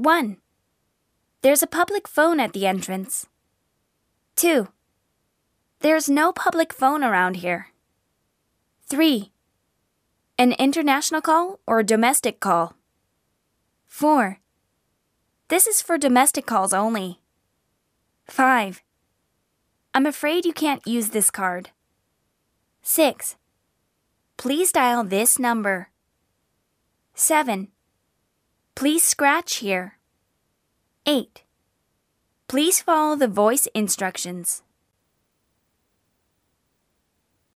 1. There's a public phone at the entrance. 2. There's no public phone around here. 3. An international call or a domestic call. 4. This is for domestic calls only. 5. I'm afraid you can't use this card. 6. Please dial this number. 7. Please scratch here. 8. Please follow the voice instructions.